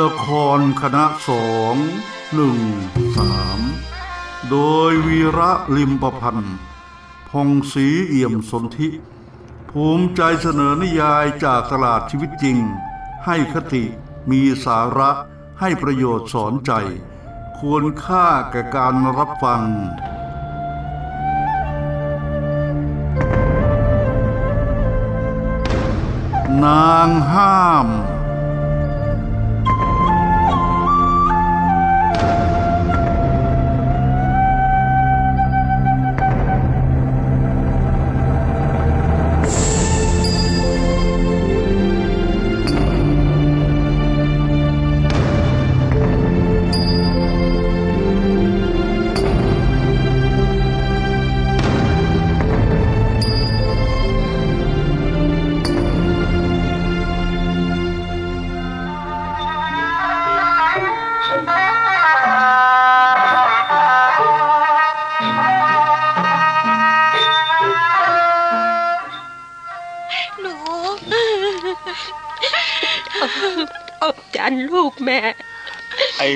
ละครคณะสองหนึ่งสามโดยวีระลิมประพันธ์พงศรีเอี่ยมสนธิภูมิใจเสนอนิยายจากตลาดชีวิตจริง ให้คติมีสาระให้ประโยชน์สอนใจ ควรค่าแก่การรับฟัง นางห้าม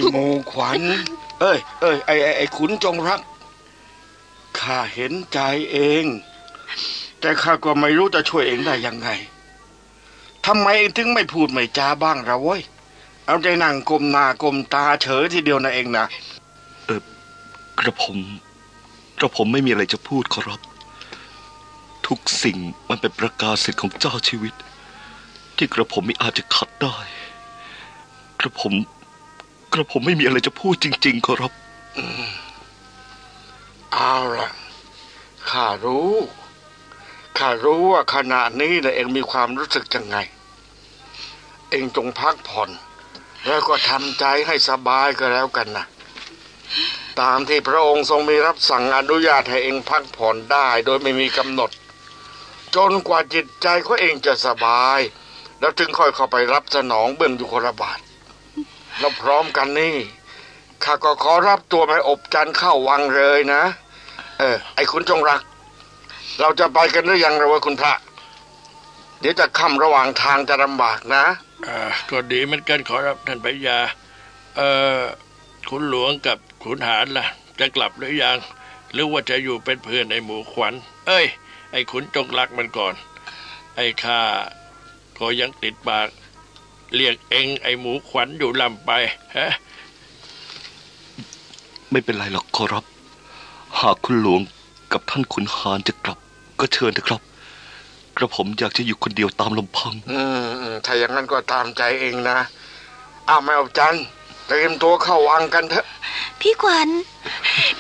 ไอ้หมูขวัญ เอ้ยเอ้ยไอ้ไอ้ไอ้ขุนจงรัก ข้าเห็นใจเอง แต่ข้าก็ไม่รู้จะช่วยเองได้ยังไงทำไมเองถึงไม่พูดไม่จาบ้างเราเว้ย เอาใจนั่งกลมหน้ากลมตาเฉยทีเดียวนะเองนะกระผมกระผมไม่มีอะไรจะพูดขอรับ ทุกสิ่งมันเป็นประกาศสิทธิ์ของเจ้าชีวิต ที่กระผมไม่อาจจะขัดได้ กระผม กระผมไม่มีอะไรจะพูดจริงๆขอรับเอาล่ะ ข้ารู้ ข้ารู้ว่าขณะนี้นะเองมีความรู้สึกยังไง เองจงพักผ่อน แล้วก็ทำใจให้สบายก็แล้วกันนะตามที่พระองค์ทรงมีรับสั่งอนุญาตให้เองพักผ่อนได้ โดยไม่มีกำหนด จนกว่าจิตใจของเองจะสบาย แล้วจึงค่อยเข้าไปรับสนองเบื้องยุคลบาท แล้วพร้อมกันนี่ข้าก็ขอรับตัวไปอบจันเข้าวังเลยนะ เออ ไอ้คุณจงรัก เราจะไปกันหรือยังเราว่าคุณพระ เดี๋ยวจะค่ำระหว่างทางจะลำบากนะอ่าก็ดีเหมือนกันขอรับท่านพญาเอ่อขุนหลวงกับขุนหารล่ะ จะกลับหรือยัง หรือว่าจะอยู่เป็นเพื่อนไอ้หมูขวัญ เอ้ย ไอ้ขุนจงรักมันก่อน ไอ้ข้าก็ยังติดปาก เรียกเองไอ้หมูขวัญอยู่ลำไปฮะไม่เป็นไรหรอกขอรับ หากคุณหลวงกับท่านขุนหารจะกลับ ก็เชิญเถอะครับ กระผมอยากจะอยู่คนเดียวตามลำพัง อืมอืมถ้าอย่างนั้นก็ตามใจเองนะอ้าวแม่อบจันทร์เตรียมตัวเข้าวังกันเถอะ พี่ขวัญ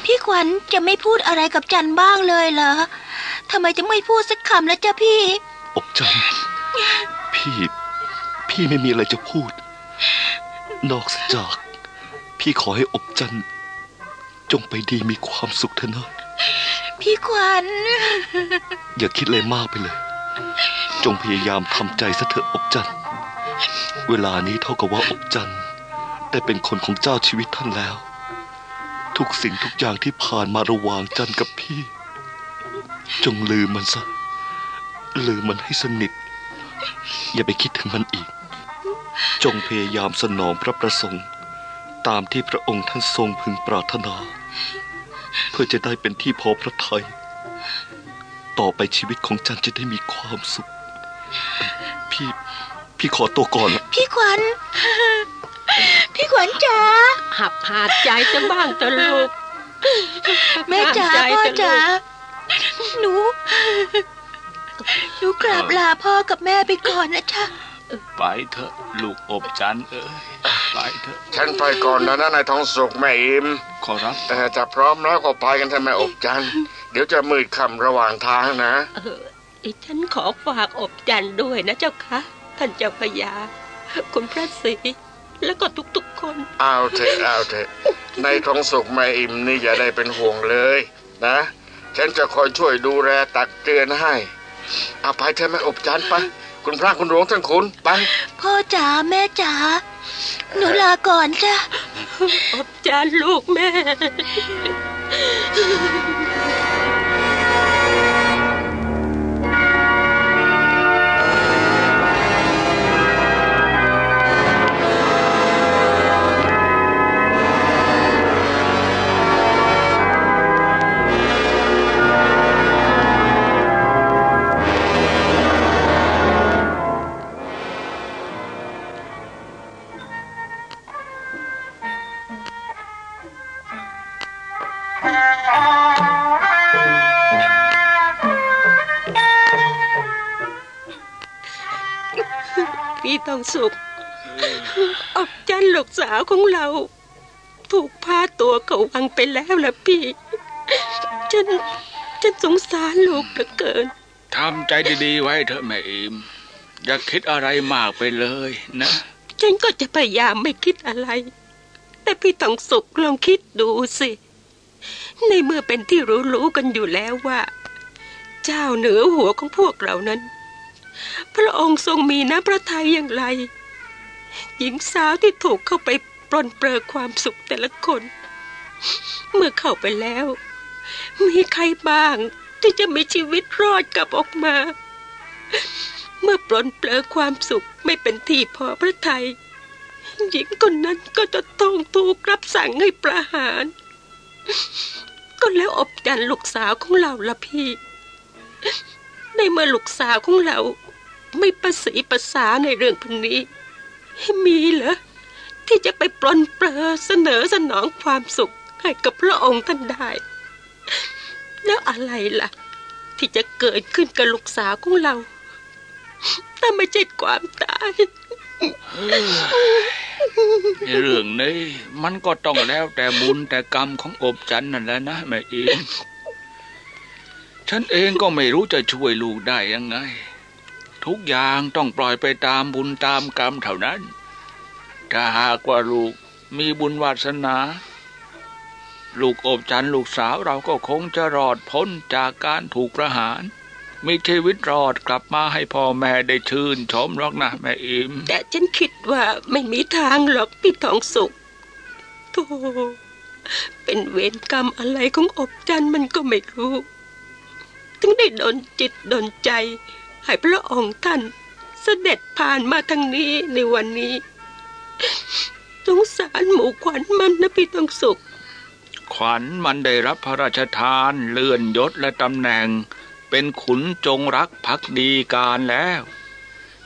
พี่ขวัญจะไม่พูดอะไรกับจันบ้างเลยเหรอทำไมจะไม่พูดสักคำแล้วจ้ะพี่ อบจันทร์พี่ พี่ไม่มีอะไรจะพูด นอกจาก พี่ขอให้อบจันทร์จงไปดีมีความสุขเถอะนะพี่ขวัญ อย่าคิดอะไรมากไปเลย จงพยายามทำใจซะเถอะอบจันทร์เวลานี้เท่ากับว่าอบจันทร์ได้เป็นคนของเจ้าชีวิตท่านแล้ว ทุกสิ่งทุกอย่างที่ผ่านมาระหว่างจันทร์กับพี่ จงลืมมันซะลืมมันให้สนิท อย่าไปคิดถึงมันอีก จงพยายามสนองพระประสงค์ ตามที่พระองค์ท่านทรงพึงปรารถนา เพื่อจะได้เป็นที่พอพระทัยต่อไปชีวิตของจันจะได้มีความสุข พี่พี่ขอตัวก่อนละพี่ขวัญ พี่ขวัญจ๋าหับหาดใจจะบ้างตะลูกแม่จ๋าใจพ่อเถอะจ๋าลูกหนู หนูกราบลาพ่อกับแม่ไปก่อนนะจ๊ะ ไปเถอะลูกอบจันทร์เอ้ยไปเถอะ ฉันไปก่อนนะนะนายทองสุกแม่อิมขอรับเออจะพร้อมแล้วก็ไปกันเถอะแม่อบจันทร์เดี๋ยวจะมืดค่ำระหว่างทางนะเออดิฉันขอฝากอบจันทร์ด้วยนะเจ้าค่ะท่านเจ้าพญาคุณพระศรีแล้วก็ทุกๆคน เอาเถอะเอาเถอะในายทองสุกแม่อิมนี่อย่าได้เป็นห่วงเลยนะ ฉันจะคอยช่วยดูแลตักเตือนให้เอาไปเถอะแม่อบจันทร์ไป คุณพระคุณหลวงท่านคุณไป พ่อจ๋าแม่จ๋าหนูลาก่อนจ้ะอบจันทร์ลูกแม่ สุขอบจันลูกสาวของเรา ถูกพาตัวเขาวังไปแล้วล่ะพี่ ฉัน ฉันสงสารลูกเหลือเกินทำใจดีๆไว้เถอะแม่อิมอย่าคิดอะไรมากไปเลยนะ ฉันก็จะพยายามไม่คิดอะไร แต่พี่ต้องสุขลองคิดดูสิ ในเมื่อเป็นที่รู้ๆกันอยู่แล้วว่า เจ้าเหนือหัวของพวกเรานั้น พระองค์ทรงมีน้ำพระทัยอย่างไร หญิงสาวที่ถูกเข้าไปปลนเปลือความสุขแต่ละคน เมื่อเข้าไปแล้ว มีใครบ้างที่จะมีชีวิตรอดกลับออกมา เมื่อปลนเปลือความสุขไม่เป็นที่พอพระทัยหญิงคนนั้นก็จะต้องถูกรับสั่งให้ประหาร ก็แล้วอบจันลูกสาวของเราละพี่ ในเมื่อลูกสาวของเรา ไม่ประสีประสาในเรื่องพวกนี้ มีเหรอที่จะไปปลนเปลือเสนอสนองความสุขให้กับพระองค์ท่านได้ แล้วอะไรล่ะ ที่จะเกิดขึ้นกับลูกสาวของเรา ถ้าไม่ใช่ความตายในเรื่องนี้มันก็ต้องแล้วแต่บุญแต่กรรมของอบจันนั่นแหละนะแม่เอิมฉันเองก็ไม่รู้จะช่วยลูกได้ยังไง ทุกอย่างต้องปล่อยไปตามบุญตามกรรมเท่านั้น ถ้าหากว่าลูกมีบุญวาสนา ลูกอบจันลูกสาวเราก็คงจะรอดพ้นจากการถูกประหาร มีชีวิตรอดกลับมาให้พ่อแม่ได้ชื่นชมหรอกนะแม่อิมแต่ฉันคิดว่าไม่มีทางหรอกพี่ทองสุขโธ่เป็นเวรกรรมอะไรของอบจันทร์มันก็ไม่รู้ ถึงได้โดนจิตโดนใจ ให้พระองค์ท่านเสด็จผ่านมาทางนี้ในวันนี้สงสารหมูขวัญมันนะพี่ทองสุข ขวัญมันได้รับพระราชทานเลื่อนยศและตำแหน่ง เป็นขุนจงรักภักดีการแล้ว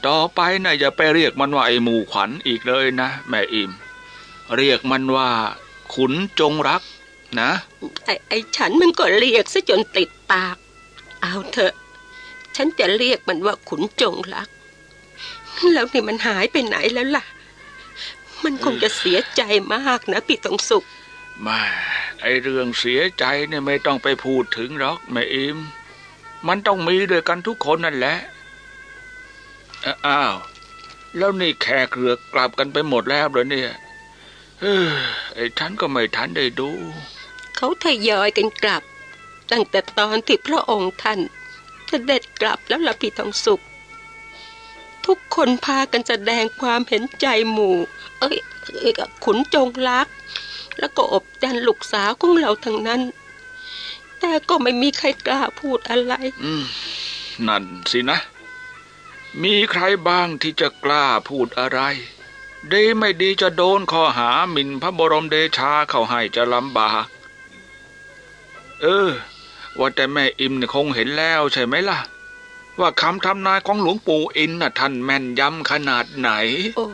ต่อไปน่ะอย่าไปเรียกมันว่าไอ้หมู่ขวัญอีกเลยนะ แม่อิมเรียกมันว่า ขุนจงรักนะไอ้ไอ้ฉันมันก็เรียกซะจนติดปาก เอาเถอะ ฉันจะเรียกมันว่าขุนจงรัก แล้วนี่มันหายไปไหนแล้วล่ะ มันคงจะเสียใจมากนะพี่ทองสุขแม่ไอเรื่องเสียใจเนี่ยไม่ต้องไปพูดถึงหรอกแม่อิมมันต้องมีด้วยกันทุกคนนั่นแหละเอ้าอ้าวแล้วนี่แขกเรือกลับกันไปหมดแล้วเหรอเนี่ยเฮ้ยไอ้ฉันก็ไม่ทันได้ดู เขาทยอยกันกลับ ตั้งแต่ตอนที่พระองค์ท่าน เสด็จกลับแล้วละพี่ทองสุข ทุกคนพากันแสดงความเห็นใจหมู่ เอ้ยขุนจงรัก แล้วก็อบจันลูกสาวของเราทั้งนั้น แต่ก็ไม่มีใครกล้าพูดอะไรนั่นสินะ มีใครบ้างที่จะกล้าพูดอะไรดีไม่ดีจะโดนข้อหาหมิ่นพระบรมเดชาเข้าให้จะลำบาก เออ ว่าแต่แม่อิมเนี่ยคงเห็นแล้วใช่ไหมล่ะ ว่าคำทำนายของหลวงปู่อินน่ะท่านแม่นยำขนาดไหน โอ้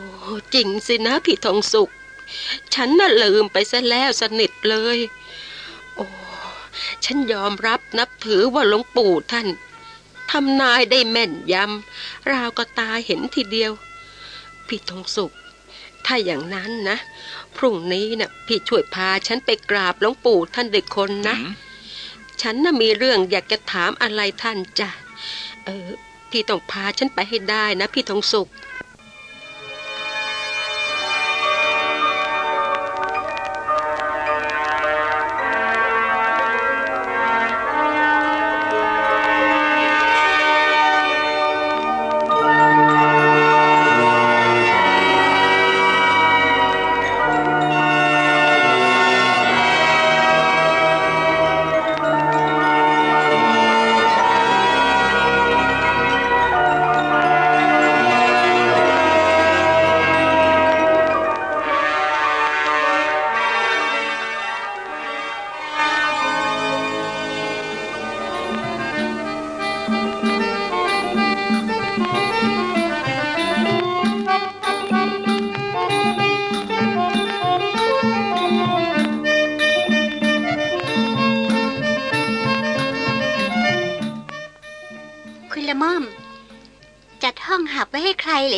จริงสินะพี่ทองสุข ฉันน่ะลืมไปซะแล้วสนิทเลย โอ้ฉันยอมรับนับถือว่าหลวงปู่ท่านทำนายได้แม่นยำราวก็ตาเห็นทีเดียว พี่ทองสุข ถ้าอย่างนั้นนะ พรุ่งนี้นะ่ะพี่ช่วยพาฉันไปกราบหลวงปู่ท่านเด็กคนนะหืม ฉันน่ะมีเรื่องอยากจะถามอะไรท่านจ้ะ เออ พี่ต้องพาฉันไปให้ได้นะพี่ทองสุข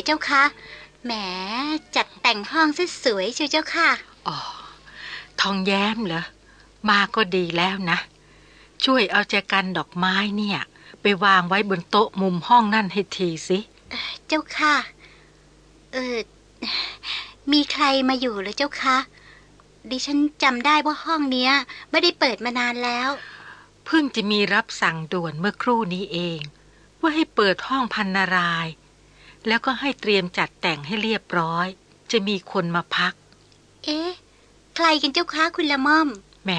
เหรือเจ้าคะแหมจัดแต่งห้องซะสวยเชียวเจ้าค่ะ อ๋อ ทองแย้มเหรอ มาก็ดีแล้วนะ ช่วยเอาแจกันดอกไม้เนี่ย ไปวางไว้บนโต๊ะมุมห้องนั่นให้ทีสิ เจ้าค่ะ เออ มีใครมาอยู่เหรือเจ้าคะ ดิฉันจำได้ว่าห้องเนี้ย ไม่ได้เปิดมานานแล้ว เพิ่งจะมีรับสั่งด่วนเมื่อครู่นี้เอง ว่าให้เปิดห้องพันนารายณ์ แล้วก็ให้เตรียมจัดแต่งให้เรียบร้อย จะมีคนมาพัก เอ๊ะ ใครกันเจ้าคะคุณละม่อม แหม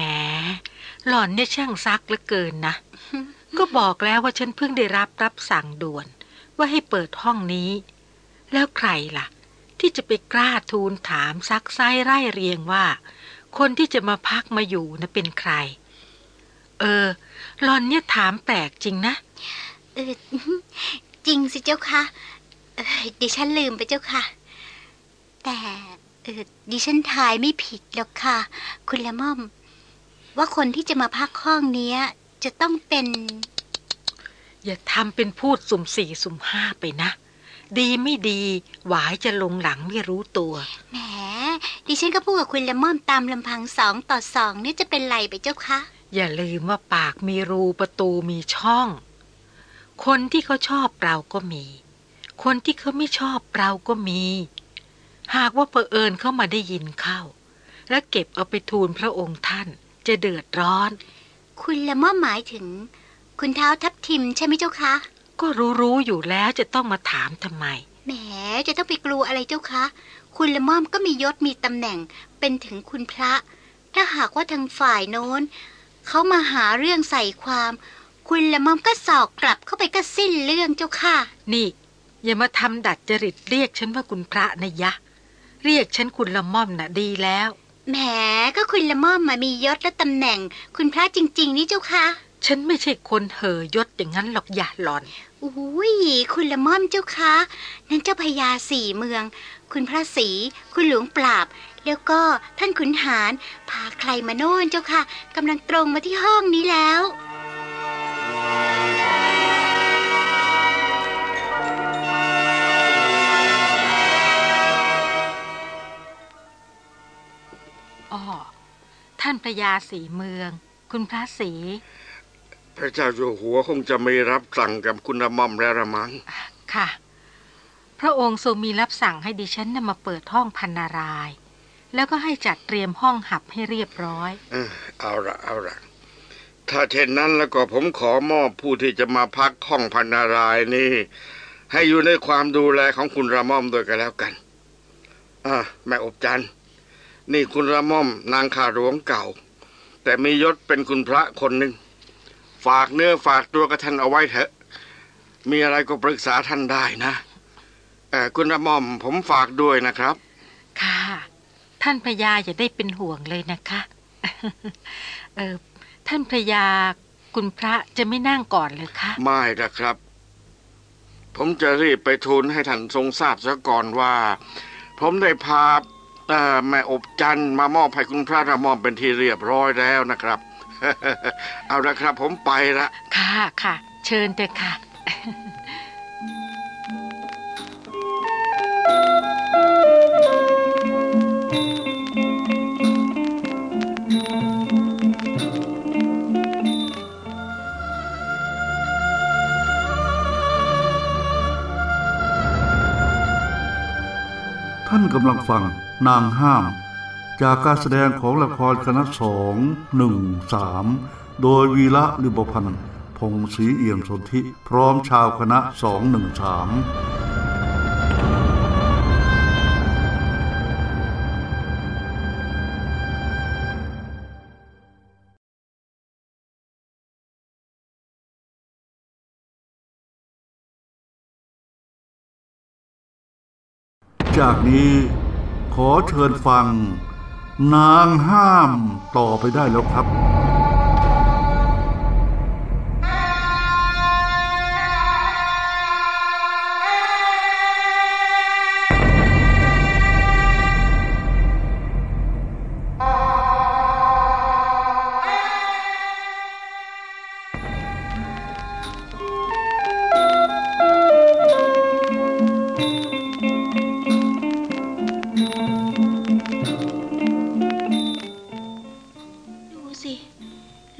หล่อนเนี่ยช่างซักเหลือเกินนะ ก็บอกแล้วว่าฉันเพิ่งได้รับรับสั่งด่วน ว่าให้เปิดห้องนี้ แล้วใครล่ะ ที่จะไปกล้าทูลถามซักไซ้ไร่เรียงว่า คนที่จะมาพักมาอยู่นะเป็นใคร เออ หลอนเนี่ยถามแปลกจริงนะ เออจริงสิเจ้าค่ะเออ ดิฉันลืมไปเจ้าค่ะ แต่เออดิฉันทายไม่ผิดหรอกค่ะ คุณละม่อม ว่าคนที่จะมาพักห้องเนี้ย จะต้องเป็น อย่าทำเป็นพูดสุ่มสี่สุ่มห้าไปนะ ดีไม่ดี หวายจะลงหลังไม่รู้ตัวแหมดิฉันก็พูดกับคุณละม่อมตามลำพังสองต่อสองนี่จะเป็นไรไปเจ้าคะ อย่าลืมว่าปากมีรูประตูมีช่อง คนที่เขาชอบเราก็มี คนที่เขาไม่ชอบเราก็มี หากว่าเผอิญเข้ามาได้ยินเข้า และเก็บเอาไปทูลพระองค์ท่านจะเดือดร้อน คุณละม่อมหมายถึง คุณเท้าทับทิมใช่ไหมเจ้าคะ ก็รู้ๆอยู่แล้วจะต้องมาถามทำไม แหมจะต้องไปกลัวอะไรเจ้าคะ คุณละม่อมก็มียศมีตำแหน่งเป็นถึงคุณพระ ถ้าหากว่าทางฝ่ายโน้นเขามาหาเรื่องใส่ความ คุณละม่อมก็สอกกลับเข้าไปก็สิ้นเรื่องเจ้าค่ะ นี่ อย่ามาทำดัดจริตเรียกฉันว่าคุณพระนะยะ เรียกฉันคุณละม่อมน่ะดีแล้วแหมก็คุณละม่อมมามียศและตำแหน่ง คุณพระจริง ๆ นี่เจ้าค่ะฉันไม่ใช่คนเห่อยศอย่างนั้นหรอกอย่าหลอนอุ้ยคุณละม่อมเจ้าคะนั่นเจ้าพญาสี่เมือง คุณพระศรีคุณหลวงปราบ แล้วก็ท่านขุนหารพาใครมาโน่นเจ้าค่ะกำลังตรงมาที่ห้องนี้แล้ว อ้อ ท่านพระยาสีเมือง คุณพระศรีพระเจ้าอยู่หัวคงจะไม่รับสั่งกับคุณละม่อมแล้วละมั้งค่ะ พระองค์ทรงมีรับสั่งให้ดิฉันนำมาเปิดห้องพันนารายณ์แล้วก็ให้จัดเตรียมห้องหับให้เรียบร้อยเออเอาละเอาละถ้าเช่นนั้นแล้วก็ผมขอมอบผู้ที่จะมาพักห้องพันนารายณ์นี่ ให้อยู่ในความดูแลของคุณระม่อมด้วยกันแล้วกันอ่าแม่อบจันทร์ นี่คุณระม่อมนางข้าหลวงเก่า แต่มียศเป็นคุณพระคนหนึ่ง ฝากเนื้อฝากตัวกับท่านเอาไว้เถอะ มีอะไรก็ปรึกษาท่านได้นะเออคุณระม่อมผมฝากด้วยนะครับ ค่ะ ท่านพระยาอย่าได้เป็นห่วงเลยนะคะ เออท่านพระยาคุณพระจะไม่นั่งก่อนเลยคะไม่นะครับ ผมจะรีบไปทูลให้ท่านทรงทราบซะก่อนว่า ผมได้พาเอ่อ แม่อบจันทร์มามอบให้คุณพระระมอมเป็นที่เรียบร้อยแล้วนะครับ เอาละครับผมไปละ ค่ะค่ะ เชิญเถอะค่ะท่านกำลังฟัง นางห้าม จากการแสดงของละครคณะสองหนึ่งสามโดยวีระลิบพันธ์พงศรีเอี่ยมสนธิพร้อมชาวคณะสองหนึ่งสามจากนี้ ขอเชิญฟัง นางห้ามต่อไปได้แล้วครับ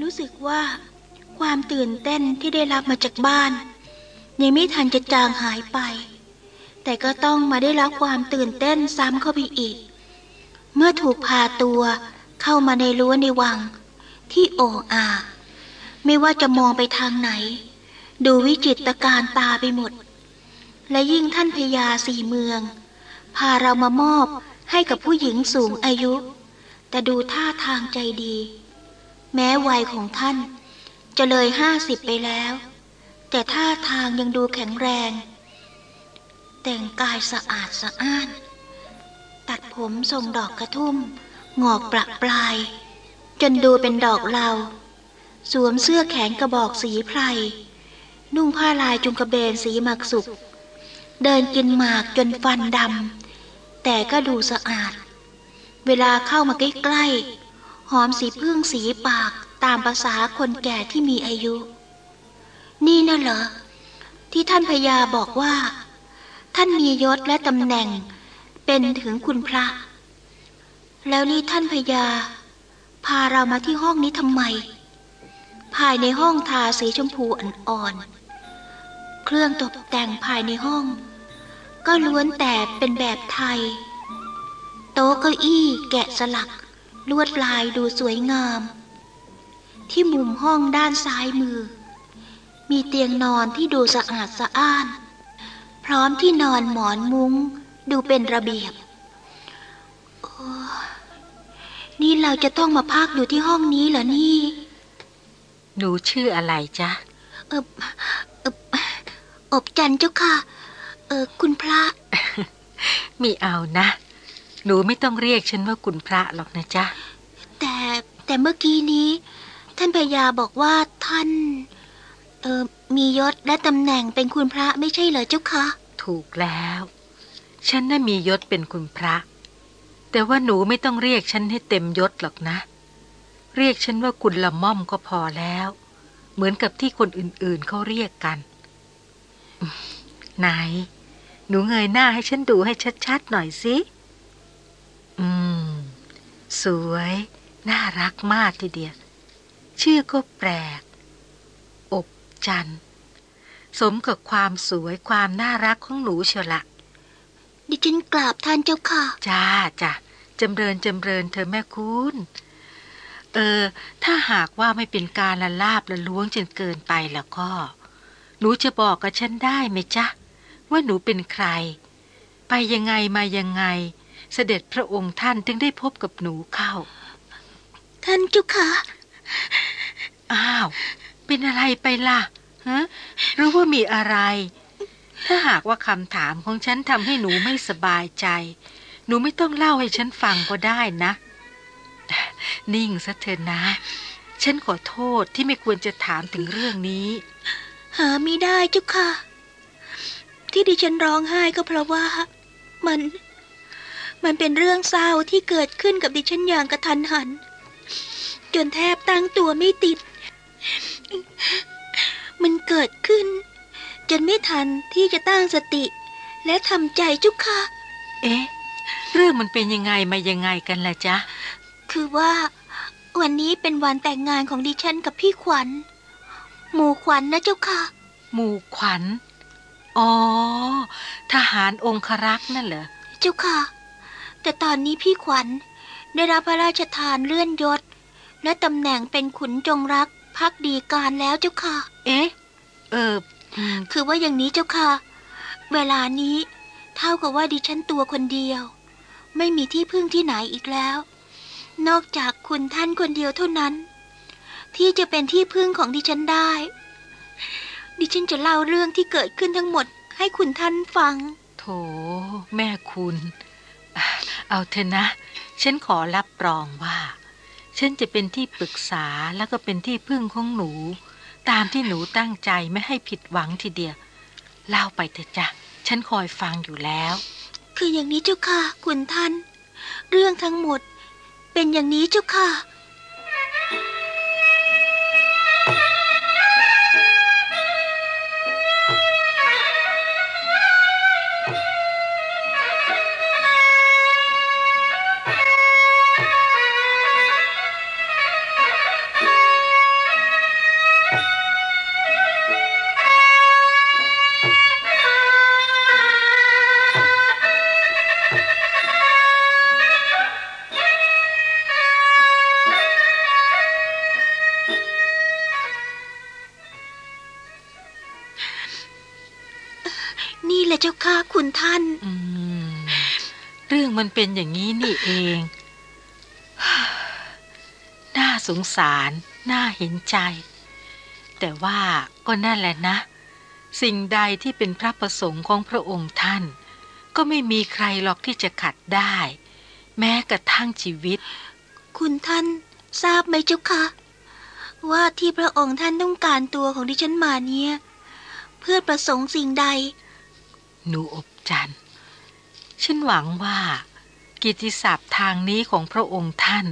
รู้สึกว่าความตื่นเต้นที่ได้รับมาจากบ้าน ยังไม่ทันจะจางหายไป แต่ก็ต้องมาได้รับความตื่นเต้นซ้ำเข้าไปอีก เมื่อถูกพาตัวเข้ามาในรั้วในวัง ที่โอ่อาไม่ว่าจะมองไปทางไหน ดูวิจิตรการตาไปหมด และยิ่งท่านพญาสี่เมือง พาเรามามอบให้กับผู้หญิงสูงอายุ แต่ดูท่าทางใจดี แม้วัยของท่าน จะเลยห้าสิบไปแล้ว แต่ท่าทางยังดูแข็งแรง แต่งกายสะอาดสะอ้าน ตัดผมทรงดอกกระทุ่ม งอกประปลาย จนดูเป็นดอกเหลาสวมเสื้อแขนกระบอกสีไพร นุ่งผ้าลายจุงกระเบนสีหมักสุก เดินกินหมากจนฟันดำแต่ก็ดูสะอาด เวลาเข้ามาใกล้ๆ หอมสีพึ่งสีปากตามภาษาคนแก่ที่มีอายุ นี่น่ะเหรอ ที่ท่านพญาบอกว่า ท่านมียศและตำแหน่ง เป็นถึงคุณพระ แล้วนี่ท่านพญา พาเรามาที่ห้องนี้ทำไม ภายในห้องทาสีชมพูอ่อนๆเครื่องตกแต่งภายในห้อง ก็ล้วนแต่เป็นแบบไทย โต๊ะเก้าอี้แกะสลัก ลวดลายดูสวยงาม ที่มุมห้องด้านซ้ายมือ มีเตียงนอนที่ดูสะอาดสะอ้าน พร้อมที่นอนหมอนมุ้งดูเป็นระเบียบโอ้นี่เราจะต้องมาพักอยู่ที่ห้องนี้เหรอนี่ หนูชื่ออะไรจ๊ะ เออเอออบจันทร์เจ้าค่ะ เออคุณพระ มีเอานะ หนูไม่ต้องเรียกฉันว่าคุณพระหรอกนะจ๊ะ แต่แต่เมื่อกี้นี้ ท่านพญาบอกว่าท่าน เออมียศและตำแหน่งเป็นคุณพระไม่ใช่เหรอเจ้าคะ ถูกแล้ว ฉันน่ะมียศเป็นคุณพระ แต่ว่าหนูไม่ต้องเรียกฉันให้เต็มยศหรอกนะ เรียกฉันว่าคุณละม่อมก็พอแล้ว เหมือนกับที่คนอื่นๆเขาเรียกกันอืมไหน หนูเงยหน้าให้ฉันดูให้ชัดๆหน่อยสิ อืม สวย น่ารักมากทีเดียว ชื่อก็แปลก อบจันทร์สมกับความสวยความน่ารักของหนูเชียวละดิฉันกราบท่านเจ้าค่ะ จ้าจ้ะจำเริญจำเริญเธอแม่คุณ เออ ถ้าหากว่าไม่เป็นการละลาบละล้วงจนเกินไปแล้วก็ หนูจะบอกกับฉันได้ไหมจ๊ะ ว่าหนูเป็นใคร ไปยังไงมายังไง เสด็จพระองค์ท่านถึงได้พบกับหนูเข้า ท่านเจ้าค่ะ อ้าว เป็นอะไรไปล่ะฮะหรือว่ามีอะไร ถ้าหากว่าคำถามของฉันทำให้หนูไม่สบายใจ หนูไม่ต้องเล่าให้ฉันฟังก็ได้นะ นิ่งซะเถอะนะ ฉันขอโทษที่ไม่ควรจะถามถึงเรื่องนี้ หาไม่ได้เจ้าค่ะ ที่ดิฉันร้องไห้ก็เพราะว่า มัน มันเป็นเรื่องเศร้าที่เกิดขึ้นกับดิฉันอย่างกระทันหัน จนแทบตั้งตัวไม่ติด มันเกิดขึ้น จนไม่ทันที่จะตั้งสติ และทำใจเจุกค่ะ เอ๊ะ เรื่องมันเป็นยังไงมายังไงกันล่ะจ๊ะ คือว่าวันนี้เป็นวันแต่งงานของดิฉันกับพี่ขวัญ หมู่ขวัญนะเจ้าค่ะ หมู่ขวัญ อ๋อ ทหารองครักษ์นั่นเหรอ เจ้าค่ะ แต่ตอนนี้พี่ขวัญได้รับพระราชทานเลื่อนยศ และตำแหน่งเป็นขุนจงรักพักดีการแล้วเจ้าค่ะ เอ๊ะ เอออืมคือว่าอย่างนี้เจ้าค่ะ เวลานี้ เท่ากับว่าดิฉันตัวคนเดียว ไม่มีที่พึ่งที่ไหนอีกแล้ว นอกจากคุณท่านคนเดียวเท่านั้น ที่จะเป็นที่พึ่งของดิฉันได้ ดิฉันจะเล่าเรื่องที่เกิดขึ้นทั้งหมดให้คุณท่านฟัง โถ แม่คุณอะ เอาเถอะนะ ฉันขอรับรองว่า ฉันจะเป็นที่ปรึกษาแล้วก็เป็นที่พึ่งของหนู ตามที่หนูตั้งใจไม่ให้ผิดหวังทีเดียว เล่าไปเถอะจ้ะ ฉันคอยฟังอยู่แล้ว คืออย่างนี้เจ้าค่ะคุณท่าน เรื่องทั้งหมด เป็นอย่างนี้เจ้าค่ะ เรื่องมันเป็นอย่างนี้นี่เอง น่าสงสาร น่าเห็นใจ แต่ว่าก็นั่นแหละนะ สิ่งใดที่เป็นพระประสงค์ของพระองค์ท่าน ก็ไม่มีใครหรอกที่จะขัดได้ แม้กระทั่งชีวิต คุณท่านทราบไหมเจ้าค่ะว่าที่พระองค์ท่านต้องการตัวของดิฉันมาเนี่ย เพื่อประสงค์สิ่งใด หนูอบจันทร์ฉันหวังว่า กิตติศัพท์ทางนี้ของพระองค์ท่าน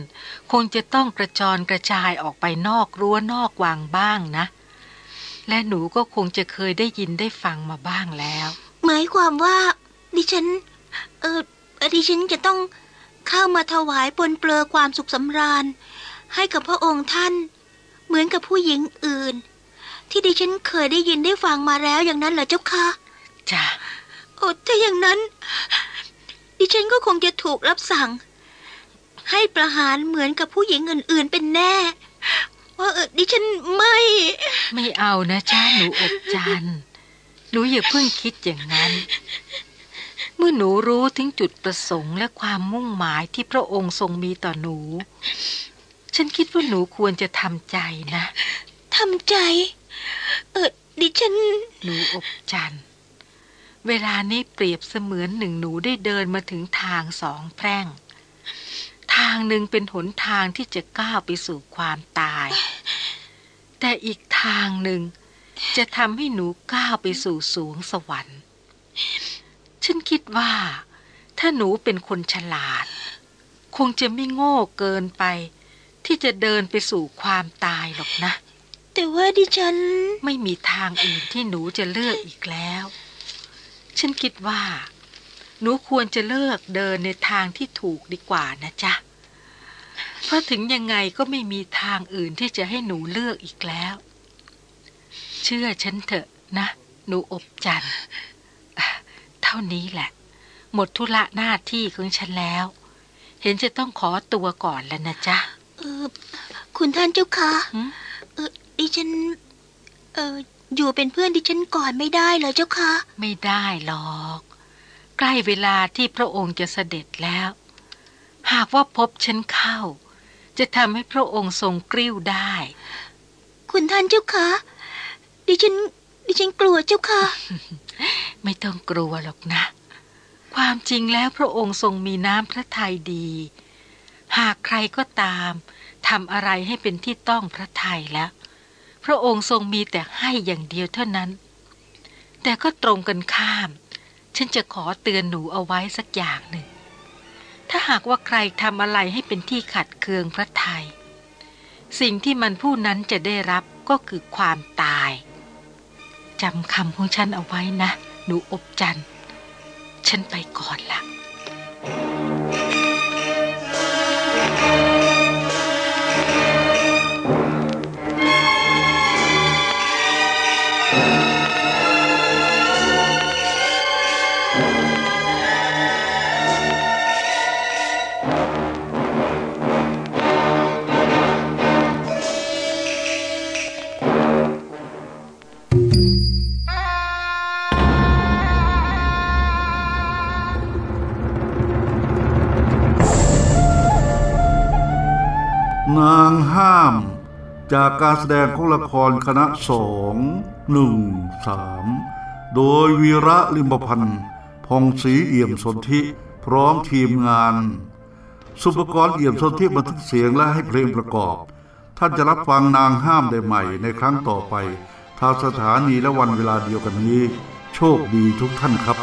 คงจะต้องกระจรกระจายออกไปนอกรั้วนอกวังบ้างนะ และหนูก็คงจะเคยได้ยินได้ฟังมาบ้างแล้ว หมายความว่า ดิฉัน เออดิฉันจะต้องเข้ามาถวายปนเปลือความสุขสำราญ ให้กับพระองค์ท่าน เหมือนกับผู้หญิงอื่น ที่ดิฉันเคยได้ยินได้ฟังมาแล้วอย่างนั้นเหรอเจ้าค่ะจ้ะโอ้ถ้าอย่างนั้น ดิฉันก็คงจะถูกรับสั่ง ให้ประหารเหมือนกับผู้หญิงอื่น ๆ เป็นแน่ว่าเออดิฉันไม่ ไม่เอานะจ้าหนูอบจันทร์หนูอย่าเพิ่งคิดอย่างนั้น เมื่อหนูรู้ถึงจุดประสงค์และความมุ่งหมายที่พระองค์ทรงมีต่อหนู ฉันคิดว่าหนูควรจะทำใจนะทำใจ เออดิฉัน หนูอบจันทร์ เวลานี้เปรียบเสมือนหนึ่งหนูได้เดินมาถึงทางสองแพร่ง ทางหนึ่งเป็นหนทางที่จะก้าวไปสู่ความตาย แต่อีกทางหนึ่งจะทำให้หนูก้าวไปสู่สูงสวรรค์ ฉันคิดว่า ถ้าหนูเป็นคนฉลาด คงจะไม่โง่เกินไป ที่จะเดินไปสู่ความตายหรอกนะ แต่ว่าดิฉัน ไม่มีทางอื่นที่หนูจะเลือกอีกแล้ว ฉันคิดว่า หนูควรจะเลือกเดินในทางที่ถูกดีกว่านะจ๊ะ เพราะถึงยังไงก็ไม่มีทางอื่นที่จะให้หนูเลือกอีกแล้ว เชื่อฉันเถอะนะ หนูอบจันทร์อะเท่านี้แหละ หมดธุระหน้าที่ของฉันแล้ว เห็นจะต้องขอตัวก่อนแล้วนะจ๊ะเออคุณท่านเจ้าค่ะหืมเออดิฉัน เออ อยู่เป็นเพื่อนดิฉันก่อนไม่ได้เหรอเจ้าค่ะไม่ได้หรอก ใกล้เวลาที่พระองค์จะเสด็จแล้ว หากว่าพบฉันเข้า จะทำให้พระองค์ทรงกริ้วได้ คุณท่านเจ้าค่ะดิฉัน ดิฉันกลัวเจ้าค่ะไม่ต้องกลัวหรอกนะ ความจริงแล้วพระองค์ทรงมีน้ำพระทัยดี หากใครก็ตามทำอะไรให้เป็นที่ต้องพระทัยแล้ว พระองค์ทรงมีแต่ให้อย่างเดียวเท่านั้น แต่ก็ตรงกันข้าม ฉันจะขอเตือนหนูเอาไว้สักอย่างหนึ่ง ถ้าหากว่าใครทำอะไรให้เป็นที่ขัดเคืองพระทัยสิ่งที่มันผู้นั้นจะได้รับก็คือความตายจำคำของฉันเอาไว้นะ หนูอบจัน ฉันไปก่อนละ นางห้าม จากการแสดงของละครคณะสองหนึ่งสามโดยวีระลิมบพันธ์พองศรีเอี่ยมสนธิพร้อมทีมงาน สุปกรณ์เอี่ยมสนธิบันทึกเสียงและให้เพลงประกอบ ท่านจะรับฟังนางห้ามได้ใหม่ในครั้งต่อไป ทางสถานีและวันเวลาเดียวกันนี้ โชคดีทุกท่านครับ